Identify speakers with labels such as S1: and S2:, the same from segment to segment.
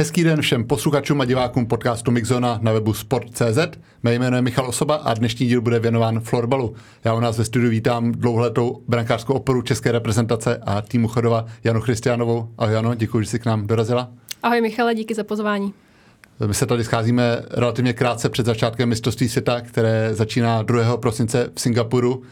S1: Hezký den všem posluchačům a divákům podcastu Mixzona na webu Sport.cz. Mé jméno je Michal Osoba a dnešní díl bude věnován florbalu. Já u nás ve studiu vítám dlouholetou brankářskou oporu české reprezentace a týmu Chodova Janu Christianovou. Ahoj Jano, děkuji, že jsi k nám dorazila.
S2: Ahoj Michale, díky za pozvání.
S1: My se tady scházíme relativně krátce před začátkem mistrovství světa, které začíná 2. prosince v Singapuru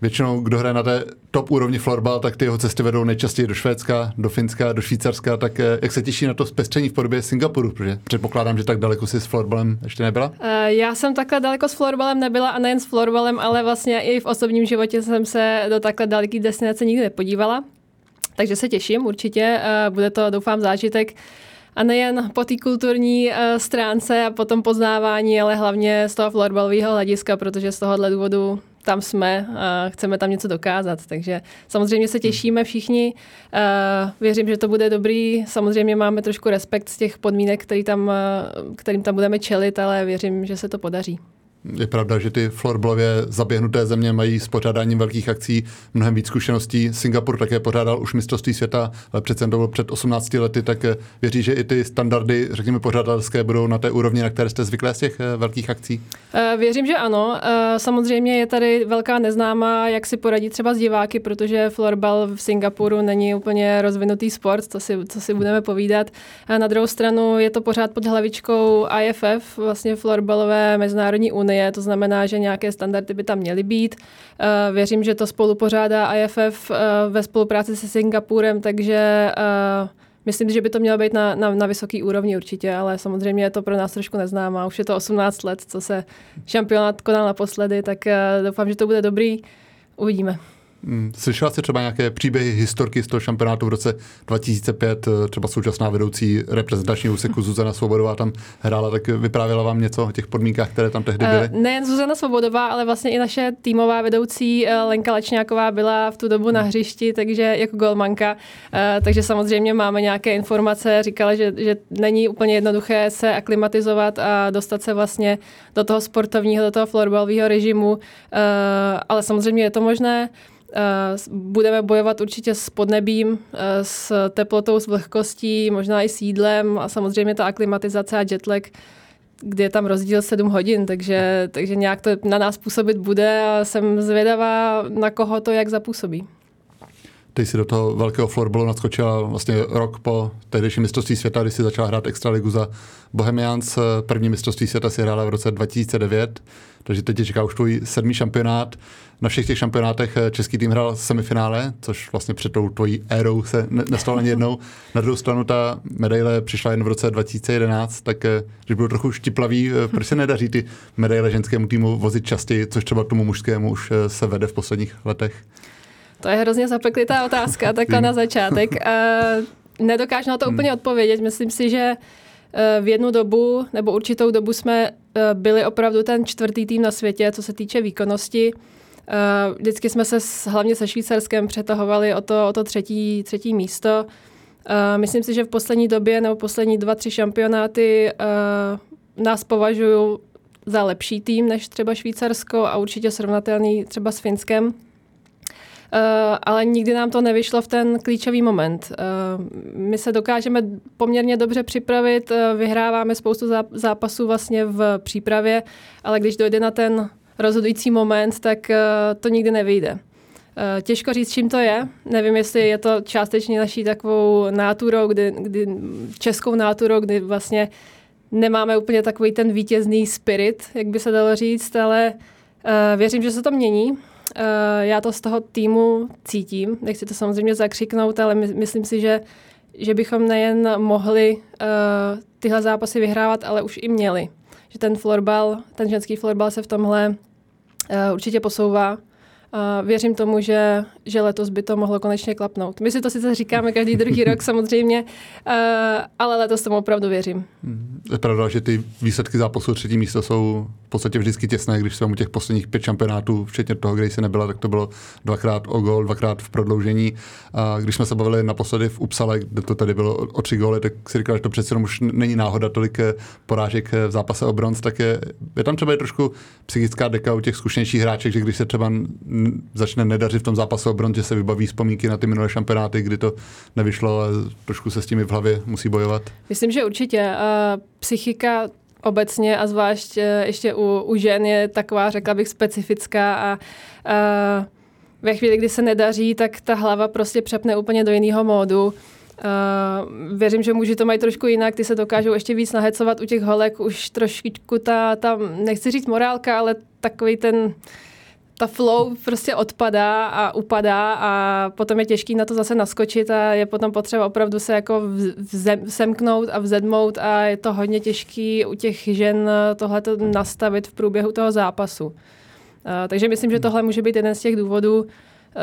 S1: většinou, kdo hraje na té top úrovni florbal, tak ty jeho cesty vedou nejčastěji do Švédska, do Finska, do Švýcarska, tak eh, jak se těší na to zpestření v podobě Singapuru, protože předpokládám, že tak daleko si s florbalem ještě nebyla?
S2: Eh, já jsem takhle daleko s florbalem nebyla a nejen s florbalem, ale vlastně i v osobním životě jsem se do takhle daleký destinace nikdy nepodívala. Takže se těším určitě, eh, bude to doufám zážitek a nejen po té kulturní stránce a potom poznávání, ale hlavně z toho florbalového hlediska, protože z tohohle důvodu tam jsme a chceme tam něco dokázat. Takže samozřejmě se těšíme všichni. Věřím, že to bude dobrý. Samozřejmě máme trošku respekt z těch podmínek, který tam, kterým tam budeme čelit, ale věřím, že se to podaří.
S1: Je pravda, že ty florbalově zaběhnuté země mají s pořádáním velkých akcí mnohem víc zkušeností. Singapur také pořádal už mistrovství světa, ale přece to bylo před 18 lety, tak eh, věří, že i ty standardy, řekněme, pořádatelské budou na té úrovni, na které jste zvyklé z těch eh, velkých akcí?
S2: Eh, věřím, že ano. Samozřejmě je tady velká neznámá, jak si poradit třeba s diváky, protože florbal v Singapuru není úplně rozvinutý sport, co si, co si budeme povídat. Na druhou stranu je to pořád pod hlavičkou IFF, vlastně florbalové mezinárodní unie unie, to znamená, že nějaké standardy by tam měly být. Eh, věřím, že to spolu pořádá IFF eh, ve spolupráci se Singapurem, takže eh, Myslím, že by to mělo být na, na, na vysoký úrovni určitě, ale samozřejmě je to pro nás trošku neznámá. Už je to 18 let, co se šampionát konal naposledy, tak doufám, že to bude dobrý. Uvidíme.
S1: Hmm, slyšela jste třeba nějaké příběhy historky z toho šampionátu v roce 2005, eh, třeba současná vedoucí reprezentačního úseku Zuzana Svobodová tam hrála, tak vyprávěla vám něco o těch podmínkách, které tam tehdy byly?
S2: Uh, nejen Zuzana Svobodová, ale vlastně i naše týmová vedoucí uh, Lenka Lečňáková byla v tu dobu na hřišti, takže jako golmanka, takže samozřejmě máme nějaké informace, říkala, že, že není úplně jednoduché se aklimatizovat a dostat se vlastně do toho sportovního, do toho florbalového režimu, ale samozřejmě je to možné. Eh, budeme bojovat určitě s podnebím, eh, s teplotou, s vlhkostí, možná i s jídlem a samozřejmě ta aklimatizace a jetlag, kde je tam rozdíl 7 hodin, takže, takže nějak to na nás působit bude a jsem zvědavá, na koho to jak zapůsobí.
S1: Ty jsi do toho velkého florbalu nadskočila vlastně rok po tehdejším mistrovství světa, kdy jsi začala hrát extraligu za Bohemians. První mistrovství světa si hrála v roce 2009, takže teď tě čeká už tvůj sedmý šampionát. Na všech těch šampionátech český tým hrál semifinále, což vlastně před tou tvojí érou se nestalo ani jednou. Na druhou stranu ta medaile přišla jen v roce 2011, tak eh, když byl trochu štiplavý, eh, proč se nedaří ty medaile ženskému týmu vozit častěji, což třeba tomu mužskému už eh, se vede v posledních letech?
S2: To je hrozně zapeklitá otázka, takhle na začátek. Nedokážu na to hmm. úplně odpovědět. Myslím si, že v jednu dobu nebo určitou dobu jsme byli opravdu ten čtvrtý tým na světě, co se týče výkonnosti. Vždycky jsme se hlavně se Švýcarskem přetahovali o to, o to třetí, třetí místo. Myslím si, že v poslední době nebo poslední dva, tři šampionáty nás považují za lepší tým než třeba Švýcarsko a určitě srovnatelný třeba s Finskem. Eh, ale nikdy nám to nevyšlo v ten klíčový moment. Eh, my se dokážeme poměrně dobře připravit, eh, vyhráváme spoustu zápasů vlastně v přípravě, ale když dojde na ten rozhodující moment, tak to nikdy nevyjde. Těžko říct, čím to je. Nevím, jestli je to částečně naší takovou náturou, kdy, kdy českou náturou, kdy vlastně nemáme úplně takový ten vítězný spirit, jak by se dalo říct, ale věřím, že se to mění. Uh, já to z toho týmu cítím, nechci to samozřejmě zakřiknout, ale my, myslím si, že, že bychom nejen mohli uh, tyhle zápasy vyhrávat, ale už i měli. Že ten florbal, ten ženský florbal se v tomhle uh, určitě posouvá Uh, věřím tomu, že, že letos by to mohlo konečně klapnout. My si to sice říkáme každý druhý rok samozřejmě, uh, ale letos tomu opravdu věřím.
S1: Hmm. Je pravda, že ty výsledky zápasu třetí místo jsou v podstatě vždycky těsné, když jsme u těch posledních pět šampionátů, včetně toho, kde jsi nebyla, tak to bylo dvakrát o gol, dvakrát v prodloužení. A když jsme se bavili naposledy v Upsale, kde to tady bylo o tři góly, tak si říkal, že to přece už není náhoda tolik eh, porážek v zápase o bronz, tak je, je tam třeba trošku psychická deka u těch zkušenějších hráček, že když se třeba začne nedařit v tom zápase o bronz, že se vybaví vzpomínky na ty minulé šampionáty, kdy to nevyšlo a trošku se s tím v hlavě musí bojovat?
S2: Myslím, že určitě. Psychika obecně a zvlášť e, ještě u, u žen je taková, řekla bych, specifická a, a ve chvíli, kdy se nedaří, tak ta hlava prostě přepne úplně do jiného módu. Uh, věřím, že muži to mají trošku jinak, ty se dokážou ještě víc nahecovat u těch holek, už trošku ta, ta nechci říct morálka, ale takový ten, ta flow prostě odpadá a upadá a potom je těžký na to zase naskočit a je potom potřeba opravdu se jako vzem, semknout a vzedmout a je to hodně těžký u těch žen tohle nastavit v průběhu toho zápasu. Takže myslím, že tohle může být jeden z těch důvodů,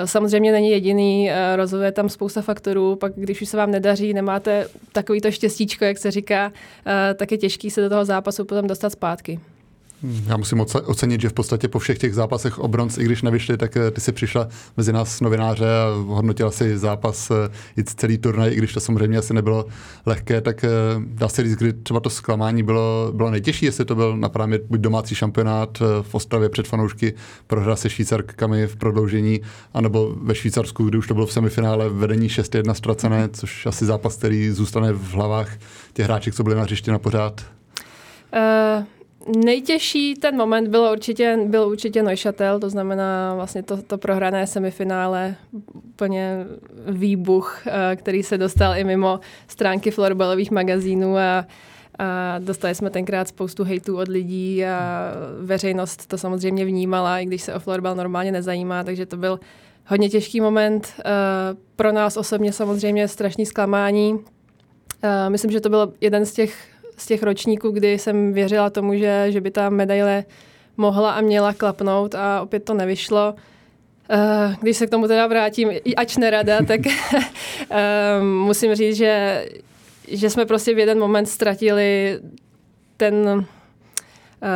S2: samozřejmě není jediný, rozhoduje tam spousta faktorů, pak když už se vám nedaří, nemáte takovýto štěstíčko, jak se říká, tak je těžký se do toho zápasu potom dostat zpátky.
S1: Já musím ocenit, že v podstatě po všech těch zápasech o bronz, i když nevyšli, tak eh, ty si přišla mezi nás novináře a hodnotila si zápas eh, i celý turnaj, i když to samozřejmě asi nebylo lehké, tak eh, dá se říct, kdy třeba to zklamání bylo, bylo nejtěžší, jestli to byl napravě buď domácí šampionát v Ostravě před fanoušky, prohra se Švýcarkami v prodloužení, anebo ve Švýcarsku, kdy už to bylo v semifinále vedení 6-1 ztracené, což asi zápas, který zůstane v hlavách těch hráček, co byli na hřišti na pořád. Uh
S2: nejtěžší ten moment bylo určitě, byl určitě Neuchâtel, to znamená vlastně to, to prohrané semifinále, úplně výbuch, eh, který se dostal i mimo stránky florbalových magazínů a, a dostali jsme tenkrát spoustu hejtů od lidí a veřejnost to samozřejmě vnímala, i když se o florbal normálně nezajímá, takže to byl hodně těžký moment. Eh, pro nás osobně samozřejmě strašný zklamání. Eh, myslím, že to byl jeden z těch z těch ročníků, kdy jsem věřila tomu, že, že by ta medaile mohla a měla klapnout a opět to nevyšlo. Uh, když se k tomu teda vrátím, ač nerada, tak uh, musím říct, že, že jsme prostě v jeden moment ztratili ten Eh,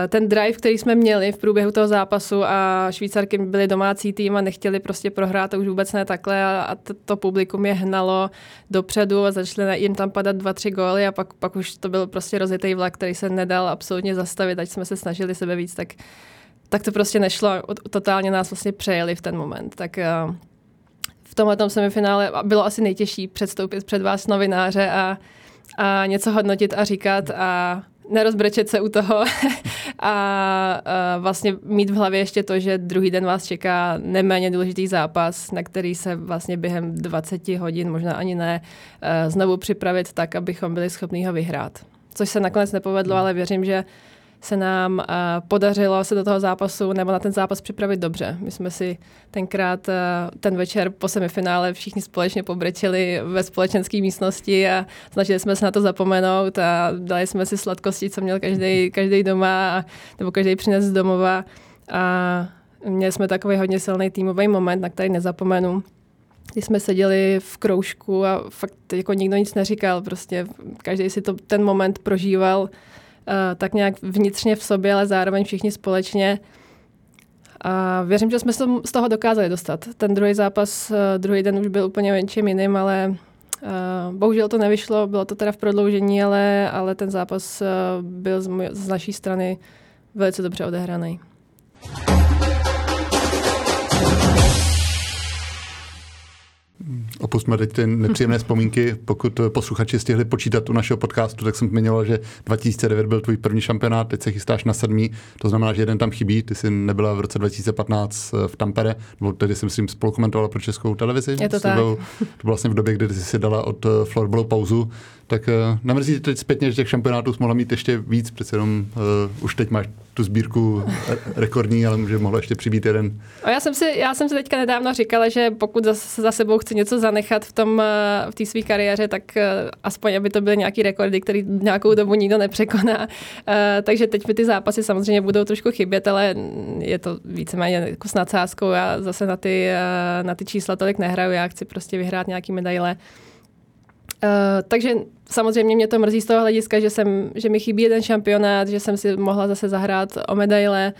S2: ten drive, který jsme měli v průběhu toho zápasu a Švýcarky byly domácí tým a nechtěli prostě prohrát, to už vůbec ne takhle a, a to, publikum je hnalo dopředu a začaly jim tam padat dva, tři góly a pak, pak už to byl prostě rozjetý vlak, který se nedal absolutně zastavit, ať jsme se snažili sebe víc, tak, tak to prostě nešlo. Totálně nás vlastně přejeli v ten moment. Tak uh, v tomhle semifinále bylo asi nejtěžší předstoupit před vás novináře a, a něco hodnotit a říkat a nerozbrečet se u toho a, a vlastně mít v hlavě ještě to, že druhý den vás čeká neméně důležitý zápas, na který se vlastně během 20 hodin, možná ani ne, eh, znovu připravit tak, abychom byli schopni ho vyhrát. Což se nakonec nepovedlo, ale věřím, že se nám uh, podařilo se do toho zápasu nebo na ten zápas připravit dobře. My jsme si tenkrát uh, ten večer po semifinále všichni společně pobrečeli ve společenské místnosti a snažili jsme se na to zapomenout a dali jsme si sladkosti, co měl každý, každý doma nebo každý přines z domova. A měli jsme takový hodně silný týmový moment, na který nezapomenu. Když jsme seděli v kroužku a fakt jako nikdo nic neříkal, prostě každý si to ten moment prožíval. Eh, tak nějak vnitřně v sobě, ale zároveň všichni společně. A věřím, že jsme z toho dokázali dostat. Ten druhý zápas, eh, druhý den už byl úplně něčím jiným, ale Uh, bohužel to nevyšlo, bylo to teda v prodloužení, ale, ale ten zápas byl z, z naší strany velice dobře odehraný.
S1: Opustme teď ty nepříjemné vzpomínky. Pokud posluchači stihli počítat u našeho podcastu, tak jsem zmiňoval, že 2009 byl tvůj první šampionát, teď se chystáš na sedmý, to znamená, že jeden tam chybí. Ty jsi nebyla v roce 2015 v Tampere, nebo tedy si myslím spolukomentovala pro českou televizi.
S2: Je to tak. Byl,
S1: to bylo vlastně v době, kdy jsi si dala od florbalu pauzu. Tak uh, nemrzí teď zpětně, že těch šampionátů mohla mít ještě víc, přece jenom uh, už teď máš tu sbírku rekordní, ale může mohlo ještě přibít jeden.
S2: A já jsem si, já jsem si teďka nedávno říkala, že pokud za, za sebou chci něco zanechat v tom uh, v té své kariéře, tak uh, aspoň, aby to byly nějaký rekordy, který nějakou dobu nikdo nepřekoná. Uh, takže teď mi ty zápasy samozřejmě budou trošku chybět, ale je to víceméně jako s nadsázkou. Já zase na ty, uh, na ty čísla tolik nehraju, já chci prostě vyhrát nějaký medaile. Uh, takže samozřejmě mě to mrzí z toho hlediska, že, jsem, že mi chybí jeden šampionát, že jsem si mohla zase zahrát o medaile.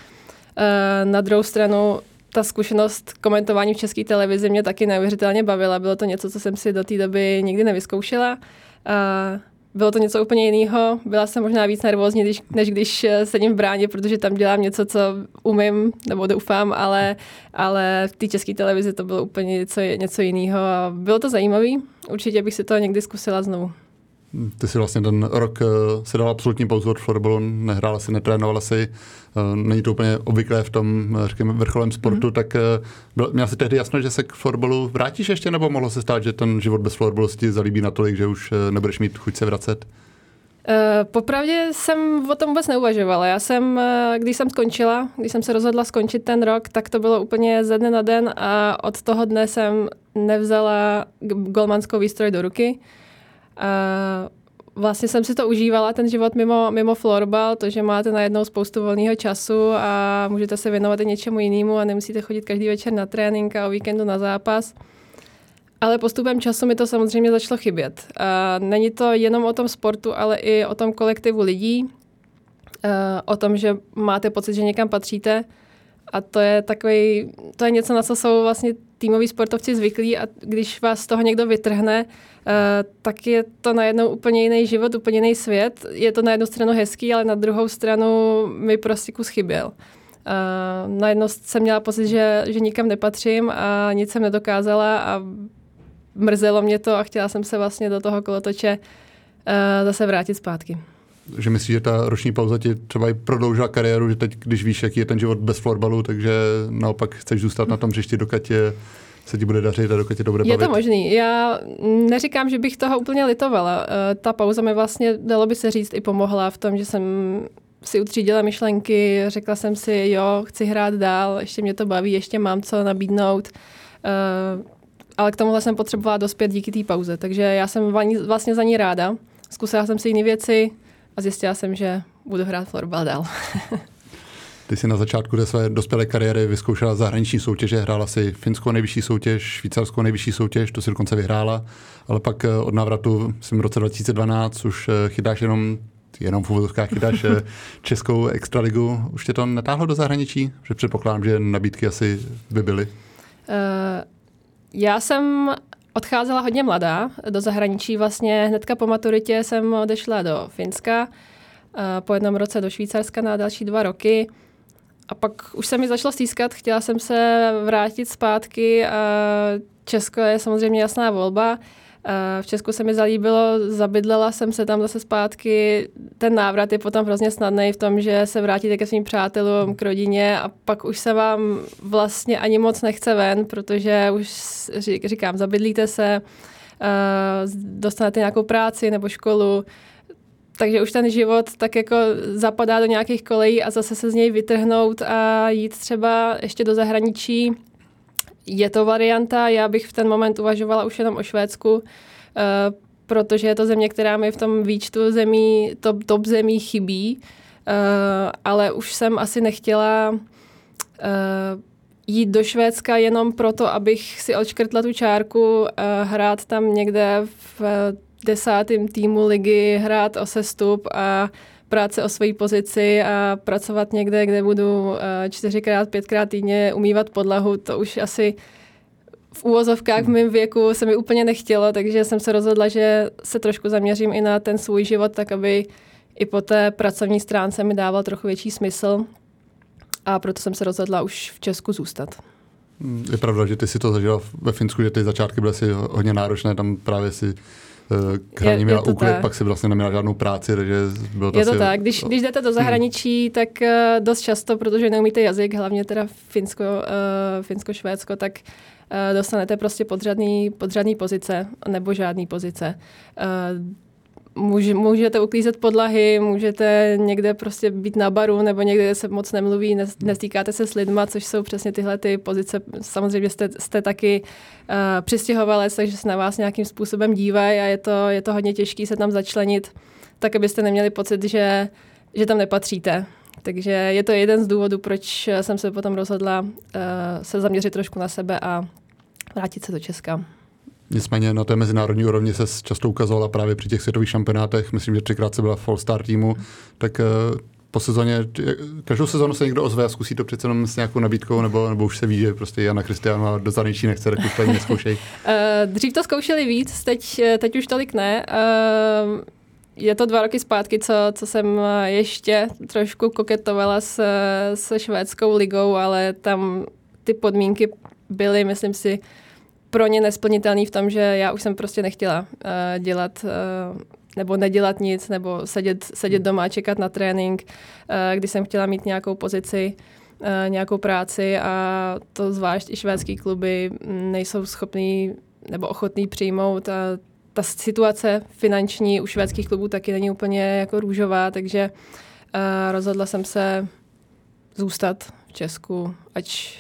S2: Uh, na druhou stranu ta zkušenost komentování v české televizi mě taky neuvěřitelně bavila. Bylo to něco, co jsem si do té doby nikdy nevyzkoušela. Bylo to něco úplně jiného. Byla jsem možná víc nervózní, než, než když eh, sedím v bráně, protože tam dělám něco, co umím, nebo doufám, ale, ale v té české televizi to bylo úplně něco, něco jiného a bylo to zajímavé. Určitě bych si to někdy zkusila znovu.
S1: Ty si vlastně ten rok uh, si dal absolutní pauzu od florbalu, nehrála si, netrénovala si, uh, není to úplně obvyklé v tom, řekněme, vrcholém sportu, mm-hmm. tak uh, byl, měl si tehdy jasno, že se k florbalu vrátíš ještě, nebo mohlo se stát, že ten život bez florbalu si ti zalíbí natolik, že už uh, nebudeš mít chuť se vracet?
S2: Uh, popravdě jsem o tom vůbec neuvažovala. Já jsem, uh, když jsem skončila, když jsem se rozhodla skončit ten rok, tak to bylo úplně ze dne na den a od toho dne jsem nevzala golmanskou výstroj do ruky. Uh, vlastně jsem si to užívala, ten život mimo, mimo florbal, to, že máte najednou spoustu volného času a můžete se věnovat i něčemu jinému a nemusíte chodit každý večer na trénink a o víkendu na zápas. Ale postupem času mi to samozřejmě začalo chybět. A není to jenom o tom sportu, ale i o tom kolektivu lidí, o tom, že máte pocit, že někam patříte. A to je takový, to je něco, na co jsou vlastně týmoví sportovci zvyklí a když vás z toho někdo vytrhne, uh, tak je to najednou úplně jiný život, úplně jiný svět. Je to na jednu stranu hezký, ale na druhou stranu mi prostě kus chyběl. Uh, najednou jsem měla pocit, že, že nikam nepatřím a nic jsem nedokázala a mrzelo mě to a chtěla jsem se vlastně do toho kolotoče uh, zase vrátit zpátky
S1: že myslíš, že ta roční pauza ti třeba i prodloužila kariéru, že teď, když víš, jaký je ten život bez florbalu, takže naopak chceš zůstat na tom hřišti, dokud je se ti bude dařit a dokud tě to bude
S2: bavit. Je to možný. Já neříkám, že bych toho úplně litovala. Eh, ta pauza mi vlastně, dalo by se říct, i pomohla v tom, že jsem si utřídila myšlenky, řekla jsem si, jo, chci hrát dál, ještě mě to baví, ještě mám co nabídnout. Uh, ale k tomuhle jsem potřebovala dospět díky té pauze, takže já jsem vlastně za ní ráda. Zkusila jsem si jiné věci, a zjistila jsem, že budu hrát florbal dál.
S1: Ty jsi na začátku té své dospělé kariéry vyzkoušela zahraniční soutěže, hrála si finskou nejvyšší soutěž, švýcarskou nejvyšší soutěž, to si dokonce vyhrála, ale pak eh, od návratu jsem v roce 2012 už eh, chytáš jenom jenom v úvodovkách chytáš eh, českou extraligu. Už tě to netáhlo do zahraničí? Že předpokládám, že nabídky asi by byly. Uh,
S2: já jsem odcházela hodně mladá do zahraničí. Vlastně hnedka po maturitě jsem odešla do Finska, po jednom roce do Švýcarska na další dva roky. A pak už se mi začalo stýskat, chtěla jsem se vrátit zpátky a Česko je samozřejmě jasná volba. V Česku se mi zalíbilo, zabydlela jsem se tam zase zpátky. Ten návrat je potom hrozně snadný v tom, že se vrátíte ke svým přátelům, k rodině a pak už se vám vlastně ani moc nechce ven, protože už říkám, zabydlíte se, dostanete nějakou práci nebo školu, takže už ten život tak jako zapadá do nějakých kolejí a zase se z něj vytrhnout a jít třeba ještě do zahraničí je to varianta, já bych v ten moment uvažovala už jenom o Švédsku, uh, protože je to země, která mi v tom výčtu zemí, top, top zemí chybí, uh, ale už jsem asi nechtěla uh, jít do Švédska jenom proto, abych si odškrtla tu čárku, hrát tam někde v desátém týmu ligy, hrát o sestup a práce o své pozici a pracovat někde, kde budu eh, čtyřikrát, pětkrát týdně umývat podlahu, to už asi v úvozovkách v mém věku se mi úplně nechtělo, takže jsem se rozhodla, že se trošku zaměřím i na ten svůj život, tak aby i po té pracovní stránce mi dával trochu větší smysl. A proto jsem se rozhodla už v Česku zůstat.
S1: Je pravda, že ty si to zažila ve Finsku, že ty začátky byly asi hodně náročné, tam právě si k hraní měla úklid, pak si vlastně neměla žádnou práci, takže bylo to
S2: Je to asi... tak, když, když jdete do zahraničí, hmm. tak uh, dost často, protože neumíte jazyk, hlavně teda Finsko, uh, Finsko-Švédsko, tak uh, dostanete prostě podřadný, podřadný pozice nebo žádný pozice. Může, můžete uklízet podlahy, můžete někde prostě být na baru nebo někde, kde se moc nemluví, nestýkáte se s lidma, což jsou přesně tyhle ty pozice. Samozřejmě jste, jste taky uh, přistěhovalec, takže se na vás nějakým způsobem dívají a je to, je to hodně těžké se tam začlenit, tak abyste neměli pocit, že, že tam nepatříte. Takže je to jeden z důvodů, proč jsem se potom rozhodla uh, se zaměřit trošku na sebe a vrátit se do Česka.
S1: Nicméně na té mezinárodní úrovni se často ukazovala právě při těch světových šampionátech, myslím, že třikrát se byla v All-Star týmu, tak eh, po sezóně, každou sezónu se někdo ozve a zkusí to přece jenom s nějakou nabídkou, nebo, nebo už se ví, že prostě Jana Kristiánová do zahraničí nechce, tak už to neskoušej.
S2: uh, dřív to zkoušeli víc, teď, teď už tolik ne. Je to dva roky zpátky, co, co jsem ještě trošku koketovala s, se švédskou ligou, ale tam ty podmínky byly, myslím si, pro ně nesplnitelný v tom, že já už jsem prostě nechtěla uh, dělat uh, nebo nedělat nic, nebo sedět, sedět doma a čekat na trénink, uh, kdy jsem chtěla mít nějakou pozici, uh, nějakou práci a to zvlášť i švédský kluby nejsou schopní nebo ochotní přijmout a ta situace finanční u švédských klubů taky není úplně jako růžová, takže uh, rozhodla jsem se zůstat v Česku, ať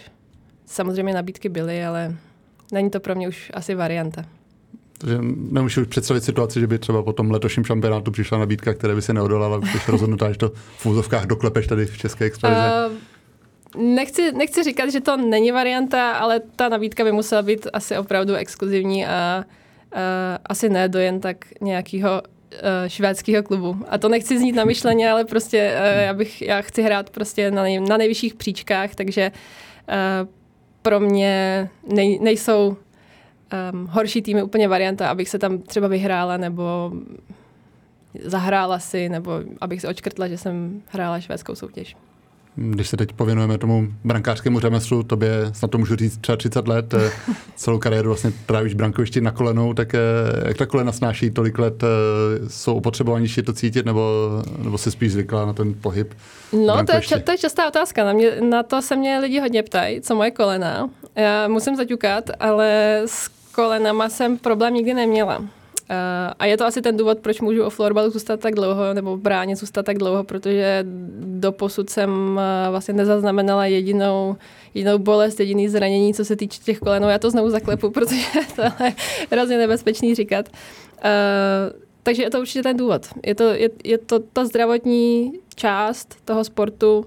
S2: samozřejmě nabídky byly, ale není to pro mě už asi varianta.
S1: Takže nemůžu už představit situaci, že by třeba po tom letošním šampionátu přišla nabídka, které by se neodolala, když rozhodnutá, že to v úzovkách doklepeš tady v České extralize. Uh,
S2: nechci, nechci říkat, že to není varianta, ale ta nabídka by musela být asi opravdu exkluzivní a uh, asi ne do jen tak nějakého uh, švédského klubu. A to nechci znít na myšleně, ale prostě uh, já, bych, já chci hrát prostě na, nej, na nejvyšších příčkách, takže uh, pro mě nej, nejsou um, horší týmy úplně varianta, abych se tam třeba vyhrála nebo zahrála si, nebo abych se očkrtla, že jsem hrála švédskou soutěž.
S1: Když se teď pověnujeme tomu brankářskému řemeslu, tobě snad to můžu říct třeba 30 let, eh, celou kariéru vlastně trávíš brankovišti na kolenou, tak eh, jak ta kolena snáší tolik let, eh, jsou opotřebovanější to cítit, nebo, nebo se spíš zvykla na ten pohyb?
S2: No, to je, to je častá otázka. Na, mě, na to se mě lidi hodně ptají, co moje kolena. Já musím zaťukat, ale s kolenama jsem problém nikdy neměla. Uh, a je to asi ten důvod, proč můžu o florbalu zůstat tak dlouho, nebo bráně zůstat tak dlouho, protože do posud jsem uh, vlastně nezaznamenala jedinou, jedinou bolest, jediný zranění, co se týče těch kolenů. Já to znovu zaklepu, protože to je hrozně nebezpečný říkat. Uh, takže je to určitě ten důvod. Je to, je, je to ta zdravotní část toho sportu,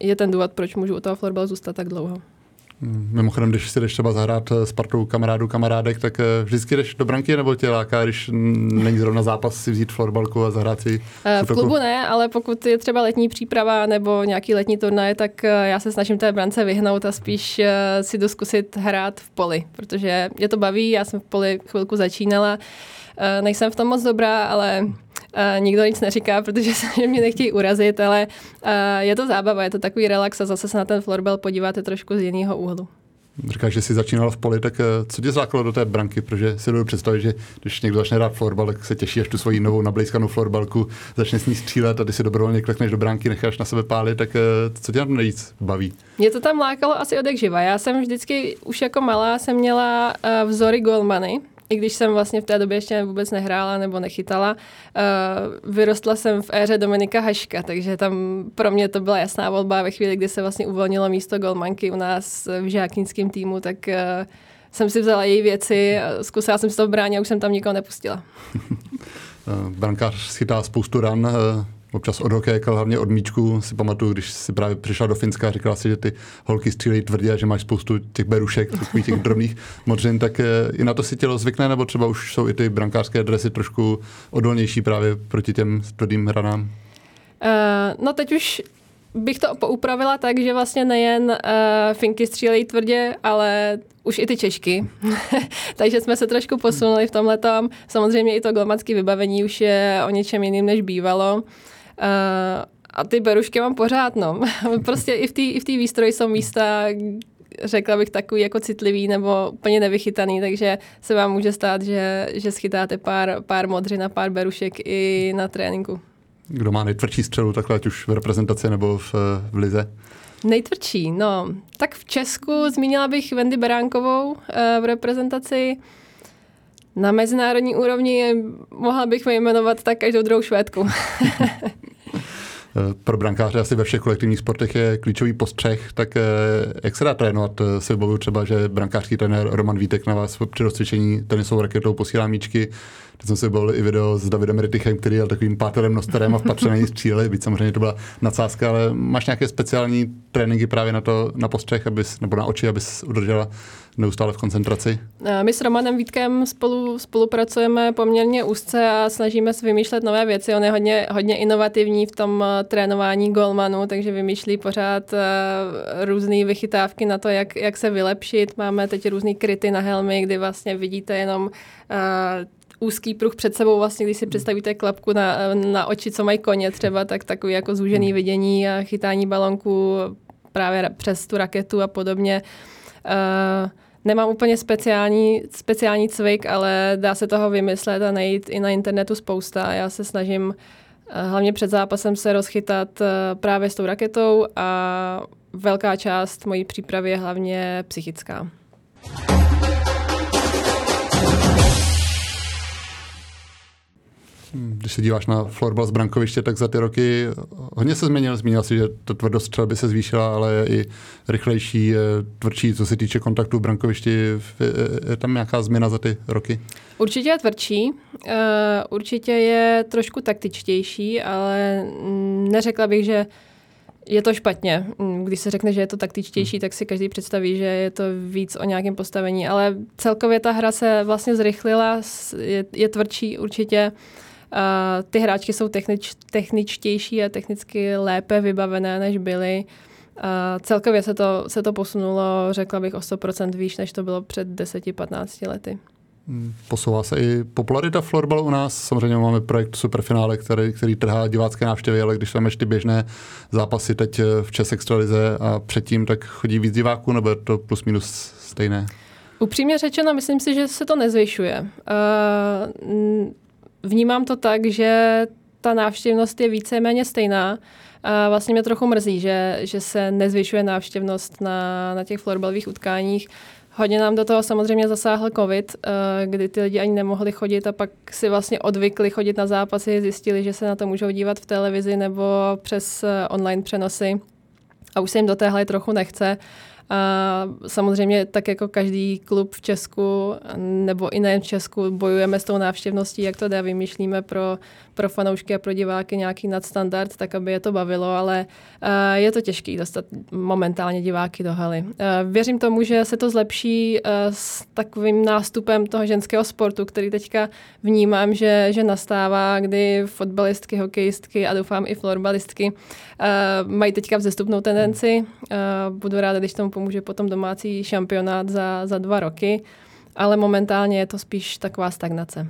S2: je ten důvod, proč můžu u toho florbalu zůstat tak dlouho.
S1: Mimochodem, když si jdeš třeba zahrát s partou kamarádů, kamarádek, tak eh, vždycky jdeš do branky nebo tě láká, když není zrovna zápas si vzít florbalku a zahrát si
S2: eh, V klubu ne, ale pokud je třeba letní příprava nebo nějaký letní turnaj, tak eh, já se snažím té brance vyhnout a spíš si doskusit hrát v poli, protože mě to baví, já jsem v poli chvilku začínala, nejsem v tom moc dobrá, ale Uh, nikdo nic neříká, protože se mě nechtějí urazit, ale uh, je to zábava, je to takový relax a zase se na ten florbal podíváte trošku z jiného úhlu.
S1: Říkáš, že jsi začínal v poli, tak co tě zlákalo do té branky? Protože si dovedu představit, že když někdo začne hrát florbal, tak se těší, až tu svoji novou nablízkanou florbalku začne s ní střílet a ty si dobrovolně klekneš do branky, necháš na sebe pálit, tak co tě tam nejvíc baví?
S2: Mě to tam lákalo asi od jak živa. Já jsem vždycky už jako malá jsem měla vzory golmany, i když jsem vlastně v té době ještě vůbec nehrála nebo nechytala, uh, vyrostla jsem v éře Dominika Haška, takže tam pro mě to byla jasná volba ve chvíli, kdy se vlastně uvolnilo místo golmanky u nás v žáknickém týmu, tak uh, jsem si vzala její věci, zkusila jsem si to v bráně a už jsem tam nikoho nepustila.
S1: Brankář schytá spoustu ran, občas od hokejka, hlavně od míčku. Si pamatuju, když si právě přišla do Finska a říkala si, že ty holky střílejí tvrdě a že máš spoustu těch berušek, takových těch drobných modřin, tak eh, i na to si tělo zvykne, nebo třeba už jsou i ty brankářské dresy trošku odolnější právě proti těm tvrdým ranám?
S2: Uh, no teď už bych to poupravila tak, že vlastně nejen uh, Finky střílejí tvrdě, ale už i ty Češky. Takže jsme se trošku posunuli v tomhle. Samozřejmě i to golmanské vybavení už je o něčem jiným, než bývalo. Uh, a ty berušky mám pořád, no. prostě i v té i v výstroji jsou místa, řekla bych takový jako citlivý nebo úplně nevychytaný, takže se vám může stát, že, že schytáte pár, pár modřin a pár berušek i na tréninku.
S1: Kdo má nejtvrdší střelu, takhle ať už v reprezentaci nebo v, v lize?
S2: Nejtvrdší, no. Tak v Česku zmínila bych Wendy Beránkovou uh, v reprezentaci. Na mezinárodní úrovni mohla bych jmenovat tak každou druhou švédku.
S1: pro brankáře asi ve všech kolektivních sportech je klíčový postřeh, tak eh, jak se dá trénovat? Si vybavuju třeba, že brankářský trenér Roman Vítek na vás při rozcvičení tenisovou raketou posílá míčky. Teď jsem si bavil i video s Davidem Rytichem, který jel takovým páterem nosterem a v patře na něj stříleli, byť samozřejmě to byla nadsázka, ale máš nějaké speciální tréninky právě na to, na postřeh, abys, nebo na oči, abys udržela neustále v koncentraci?
S2: Eh, my s Romanem Vítkem spolu, spolupracujeme poměrně úzce a snažíme se vymýšlet nové věci. On je hodně, hodně inovativní v tom eh, trénování golmanu, takže vymýšlí pořád uh, různé vychytávky na to, jak, jak se vylepšit. Máme teď různé kryty na helmy, kdy vlastně vidíte jenom úzký pruh před sebou, vlastně, když si hmm. představíte klapku na, na oči, co mají koně třeba, tak takový jako zúžený hmm. vidění a chytání balonku právě přes tu raketu a podobně. Uh, nemám úplně speciální, speciální cvik, ale dá se toho vymyslet a najít i na internetu spousta. Já se snažím eh, hlavně před zápasem se rozchytat eh, právě s tou raketou a velká část mojí přípravy je hlavně psychická.
S1: Když se díváš na florbal z brankoviště, tak za ty roky hodně se změnil. Zmínil si, že ta tvrdost střelby se zvýšila, ale je i rychlejší, tvrdší, co se týče kontaktu v brankovišti. Je tam nějaká změna za ty roky?
S2: Určitě je tvrdší, eh, určitě je trošku taktičtější, ale neřekla bych, že je to špatně. Když se řekne, že je to taktičtější, hmm. tak si každý představí, že je to víc o nějakém postavení. Ale celkově ta hra se vlastně zrychlila, je, je tvrdší určitě. Uh, ty hráčky jsou technič, techničtější a technicky lépe vybavené, než byly. Uh, celkově se to, se to posunulo, řekla bych, o 100% výš, než to bylo před 10-15 lety.
S1: Hmm, posouvá se i popularita florbalu u nás. Samozřejmě máme projekt Superfinále, který, který trhá divácké návštěvy, ale když máme ty běžné zápasy teď v Čes Extralize a předtím, tak chodí víc diváků, nebo je to plus minus stejné?
S2: Upřímně řečeno, myslím si, že se to nezvyšuje. Uh, vnímám to tak, že ta návštěvnost je víceméně stejná. A vlastně mě trochu mrzí, že, že se nezvyšuje návštěvnost na, na těch florbalových utkáních. Hodně nám do toho samozřejmě zasáhl covid, eh, kdy ty lidi ani nemohli chodit a pak si vlastně odvykli chodit na zápasy, zjistili, že se na to můžou dívat v televizi nebo přes eh, online přenosy a už se jim do téhle trochu nechce. A samozřejmě tak jako každý klub v Česku, nebo i nejen v Česku, bojujeme s tou návštěvností, jak to jde, vymýšlíme pro, pro fanoušky a pro diváky nějaký nadstandard, tak aby je to bavilo, ale uh, je to těžké dostat momentálně diváky do haly. Uh, věřím tomu, že se to zlepší uh, s takovým nástupem toho ženského sportu, který teďka vnímám, že, že nastává, kdy fotbalistky, hokejistky a doufám i florbalistky mají teďka vzestupnou tendenci. Budu ráda, když tomu pomůže potom domácí šampionát za, za dva roky, ale momentálně je to spíš taková stagnace.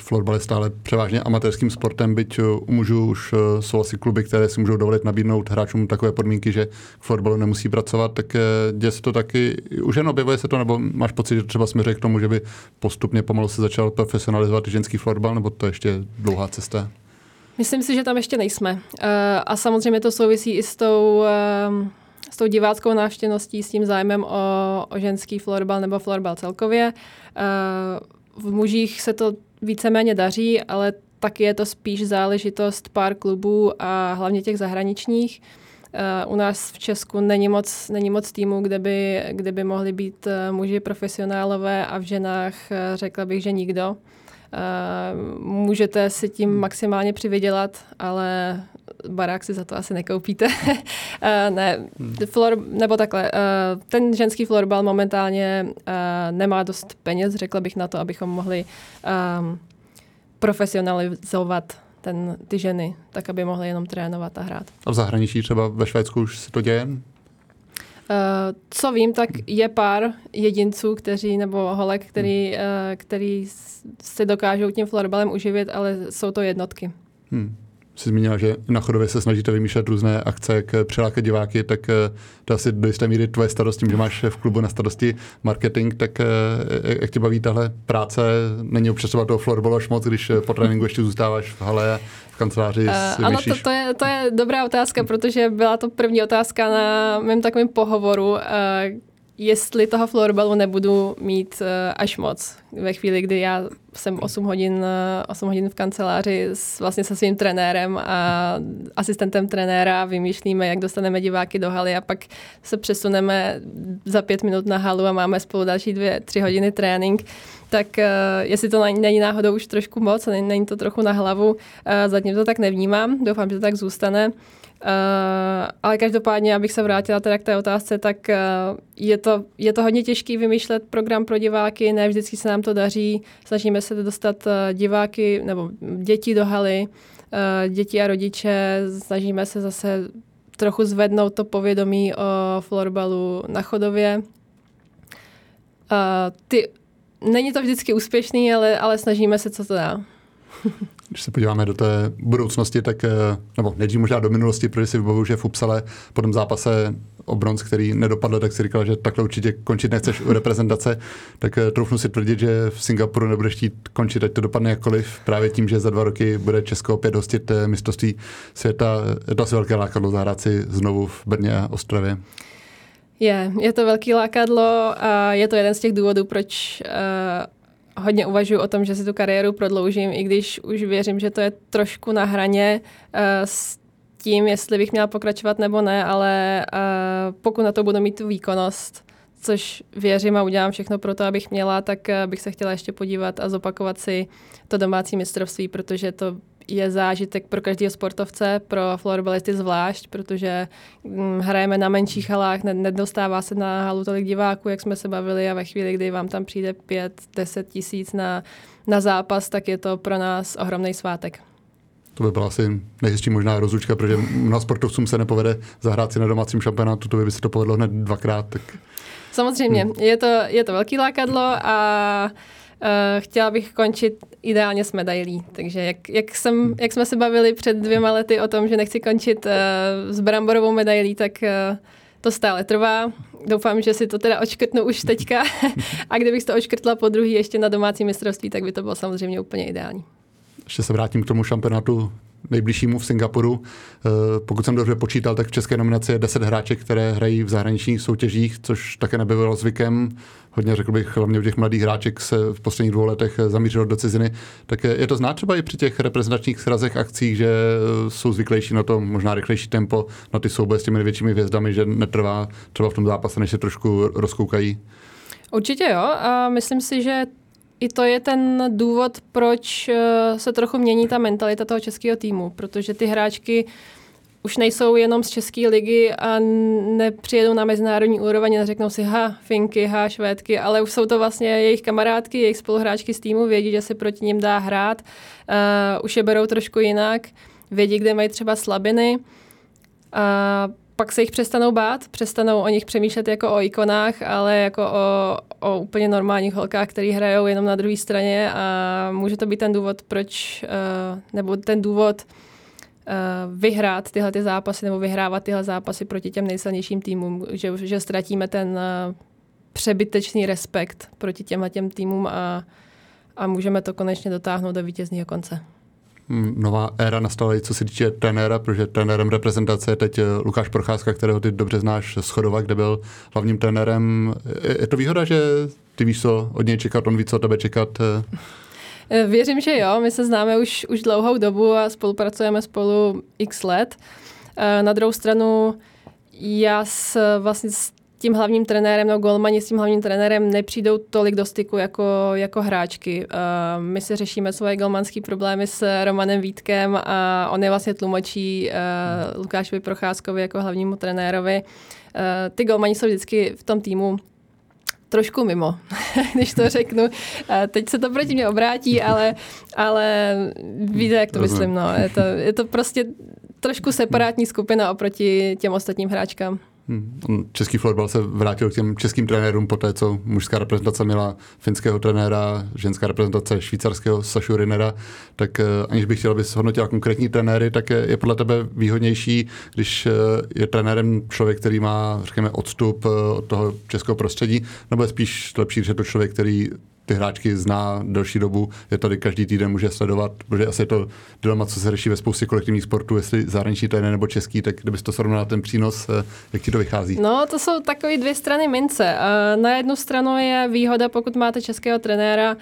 S1: Florbal je stále převážně amatérským sportem, byť u mužů už eh, jsou asi kluby, které si můžou dovolit nabídnout hráčům takové podmínky, že k florbalu nemusí pracovat, tak eh, děje se to taky, už jen objevuje se to, nebo máš pocit, že třeba směřuje k tomu, že by postupně pomalu se začal profesionalizovat ženský florbal, nebo to ještě dlouhá cesta?
S2: Myslím si, že tam ještě nejsme. Eh, a samozřejmě to souvisí i s tou s tou diváckou návštěvností, s tím zájmem o, o ženský florbal nebo florbal celkově. Eh, v mužích se to víceméně daří, ale taky je to spíš záležitost pár klubů a hlavně těch zahraničních. Uh, u nás v Česku není moc, není moc týmů, kde by, kde by mohli být uh, muži profesionálové a v ženách uh, řekla bych, že nikdo. Můžete si tím hmm. maximálně přivydělat, ale barák si za to asi nekoupíte. ne, hmm. flor, nebo takhle, ten ženský florbal momentálně nemá dost peněz, řekla bych na to, abychom mohli um, profesionalizovat ten, ty ženy, tak aby mohly jenom trénovat a hrát.
S1: A v zahraničí třeba ve Švédsku už se to děje?
S2: Uh, co vím, tak je pár jedinců, kteří, nebo holek, který, hmm. uh, který se dokážou tím florbalem uživit, ale jsou to jednotky. Hmm
S1: jsi zmínila, že na chodově se snažíte vymýšlet různé akce, jak přilákat diváky, tak eh, to asi do jisté míry tvoje starost tím, že máš v klubu na starosti marketing, tak eh, jak tě baví tahle práce? Není občas třeba toho florbalu až moc, když po tréninku ještě zůstáváš v hale a v kanceláři uh,
S2: Ano, to, to, je, to je dobrá otázka, protože byla to první otázka na mém takovém pohovoru, uh, jestli toho florbalu nebudu mít uh, až moc. Ve chvíli, kdy já jsem 8 hodin, uh, eh, 8 hodin v kanceláři s, vlastně se svým trenérem a asistentem trenéra vymýšlíme, jak dostaneme diváky do haly a pak se přesuneme za pět minut na halu a máme spolu další dvě, tři hodiny trénink, tak uh, jestli to není náhodou už trošku moc, není, není to trochu na hlavu, uh, zatím to tak nevnímám, doufám, že to tak zůstane. Uh, ale každopádně, abych se vrátila teda k té otázce, tak uh, je, to, je to hodně těžký vymýšlet program pro diváky, ne vždycky se nám to daří, snažíme se dostat uh, diváky nebo děti do haly, uh, děti a rodiče, snažíme se zase trochu zvednout to povědomí o florbalu na chodově. Uh, ty není to vždycky úspěšný, ale, ale snažíme se, co to dá.
S1: Když se podíváme do té budoucnosti, tak, eh, nebo nejdřív možná do minulosti, protože si vybavuju, že v Upsale po tom zápase o bronz, který nedopadl, tak si říkal, že takhle určitě končit nechceš u reprezentace, tak eh, troufnu si tvrdit, že v Singapuru nebudeš chtít končit, ať to dopadne jakkoliv, právě tím, že za dva roky bude Česko opět hostit eh, mistrovství světa. Je to asi velké lákadlo zahrát si znovu v Brně a Ostravě.
S2: Je, je to velký lákadlo a je to jeden z těch důvodů, proč uh, hodně uvažuji o tom, že si tu kariéru prodloužím, i když už věřím, že to je trošku na hraně uh, s tím, jestli bych měla pokračovat nebo ne, ale uh, pokud na to budu mít tu výkonnost, což věřím a udělám všechno pro to, abych měla, tak bych se chtěla ještě podívat a zopakovat si to domácí mistrovství, protože to je zážitek pro každého sportovce, pro florbalisty zvlášť, protože hm, hrajeme na menších halách, nedostává se na halu tolik diváků, jak jsme se bavili a ve chvíli, kdy vám tam přijde 5-10 tisíc na, na zápas, tak je to pro nás ohromný svátek.
S1: To by byla asi nejhezčí možná rozlučka, protože na sportovcům se nepovede zahrát si na domácím šampionátu, to by se to povedlo hned dvakrát. Tak...
S2: Samozřejmě, hmm. je, to, je to velký lákadlo a chtěla bych končit ideálně s medailí. Takže jak, jak, jsem, jak jsme se bavili před dvěma lety o tom, že nechci končit uh, s bramborovou medailí, tak uh, to stále trvá. Doufám, že si to teda očkrtnu už teďka. a kdybych to očkrtla po druhý ještě na domácí mistrovství, tak by to bylo samozřejmě úplně ideální.
S1: Ještě se vrátím k tomu šampionátu nejbližšímu v Singapuru. Eh, pokud jsem dobře počítal, tak v české nominaci je 10 hráček, které hrají v zahraničních soutěžích, což také nebylo zvykem. Hodně, řekl bych, hlavně u těch mladých hráček se v posledních dvou letech zamířilo do ciziny. Tak je to znát třeba i při těch reprezentačních srazech akcích, že jsou zvyklejší na to možná rychlejší tempo, na ty souboje s těmi většími hvězdami, že netrvá třeba v tom zápase, než se trošku rozkoukají.
S2: Určitě jo a myslím si, že i to je ten důvod, proč eh, se trochu mění ta mentalita toho českého týmu, protože ty hráčky už nejsou jenom z České ligy a nepřijedou na mezinárodní úroveň a neřeknou si ha, Finky, ha, Švédky, ale už jsou to vlastně jejich kamarádky, jejich spoluhráčky z týmu, vědí, že se proti ním dá hrát, uh, už je berou trošku jinak, vědí, kde mají třeba slabiny. A pak se jich přestanou bát, přestanou o nich přemýšlet jako o ikonách, ale jako o, o úplně normálních holkách, které hrajou jenom na druhé straně a může to být ten důvod, proč, uh, nebo ten důvod uh, vyhrát tyhle ty zápasy nebo vyhrávat tyhle zápasy proti těm nejsilnějším týmům, že, že ztratíme ten uh, přebytečný respekt proti těmhle těm týmům a, a můžeme to konečně dotáhnout do vítězního konce.
S1: Nová éra nastala i co se týče trenéra, protože trenérem reprezentace je teď eh, Lukáš Procházka, kterého ty dobře znáš z Chodova, kde byl hlavním trenérem. Je to výhoda, že ty víš, co od něj čekat, on ví, co tebe čekat? Eh?
S2: Eh, věřím, že jo. My se známe už, už dlouhou dobu a spolupracujeme spolu x let. Na druhou stranu já s, vlastně s tím hlavním trenérem, no golmani s tím hlavním trenérem nepřijdou tolik do styku jako, jako hráčky. Uh, my si řešíme svoje golmanské problémy s Romanem Vítkem a on je vlastně tlumočí uh, Lukášovi Procházkovi jako hlavnímu trenérovi. Uh, ty golmani jsou vždycky v tom týmu trošku mimo, když to řeknu. Teď se to proti mě obrátí, ale, ale víte, jak to myslím. No. Je, to, je to prostě trošku separátní skupina oproti těm ostatním hráčkám.
S1: Hmm. Český florbal se vrátil k těm českým trenérům po té, co mužská reprezentace měla finského trenéra, ženská reprezentace švýcarského Sašu Rinera, tak eh, aniž bych chtěl, aby se hodnotila konkrétní trenéry, tak je podle tebe výhodnější, když eh, je trenérem člověk, který má, řekněme, odstup eh, od toho českého prostředí, nebo je spíš lepší, že to člověk, který ty hráčky zná delší dobu, je tady každý týden může sledovat, protože asi je to dilema, co se řeší ve spoustě kolektivních sportů, jestli zahraniční trenér nebo český, tak kdybys to srovnal ten přínos, eh, jak ti to vychází?
S2: No, to jsou takové dvě strany mince. Na jednu stranu je výhoda, pokud máte českého trenéra,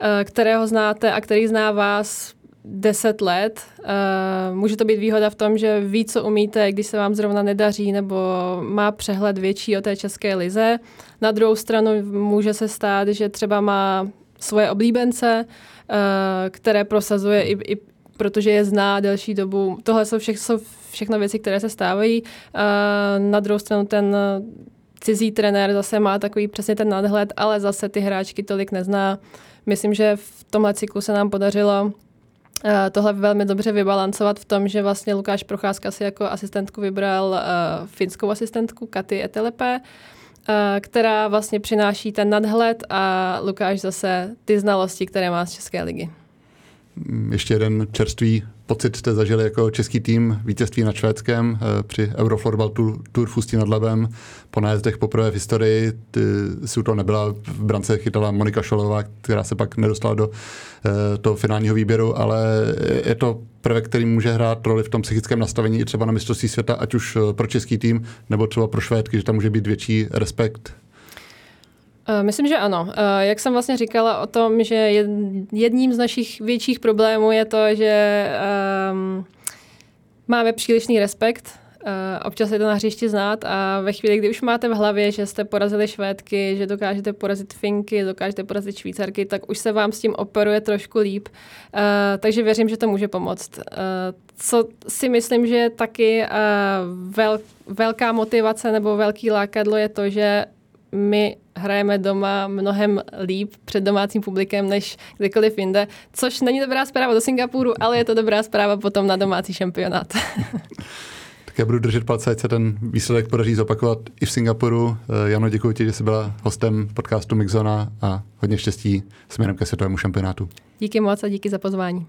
S2: eh, kterého znáte a který zná vás 10 let. Uh, může to být výhoda v tom, že ví, co umíte, když se vám zrovna nedaří, nebo má přehled větší o té české lize. Na druhou stranu může se stát, že třeba má svoje oblíbence, uh, které prosazuje i, i protože je zná delší dobu. Tohle jsou, vše, jsou všechno věci, které se stávají. Uh, na druhou stranu ten cizí trenér zase má takový přesně ten nadhled, ale zase ty hráčky tolik nezná. Myslím, že v tomhle cyklu se nám podařilo Eh, tohle velmi dobře vybalancovat v tom, že vlastně Lukáš Procházka si jako asistentku vybral uh, finskou asistentku Katy Etelepe která vlastně přináší ten nadhled a Lukáš zase ty znalosti, které má z České ligy.
S1: Mm, ještě jeden čerstvý pocit jste zažili jako český tým vítězství nad Švédskem eh, při Euroflorbal Tour, Tour Fustí nad Labem. Po nájezdech poprvé v historii ty, si to nebyla, v brance chytala Monika Šolová, která se pak nedostala do eh, toho finálního výběru, ale je to prvek, který může hrát roli v tom psychickém nastavení i třeba na mistrovství světa, ať už eh, pro český tým, nebo třeba pro Švédky, že tam může být větší respekt
S2: myslím, že ano. Eh, jak jsem vlastně říkala o tom, že jedním z našich větších problémů je to, že um, máme přílišný respekt. Uh, občas je to na hřišti znát a ve chvíli, kdy už máte v hlavě, že jste porazili Švédky, že dokážete porazit Finky, dokážete porazit Švýcarky, tak už se vám s tím operuje trošku líp. Takže věřím, že to může pomoct. Co si myslím, že je taky vel, velká motivace nebo velký lákadlo je to, že my hrajeme doma mnohem líp před domácím publikem než kdekoliv jinde, což není dobrá zpráva do Singapuru, ale je to dobrá zpráva potom na domácí šampionát.
S1: tak já budu držet palce, ať se ten výsledek podaří zopakovat i v Singapuru. Eh, Jano, děkuji ti, že jsi byla hostem podcastu Mixona a hodně štěstí směrem ke světovému šampionátu.
S2: Díky moc a díky za pozvání.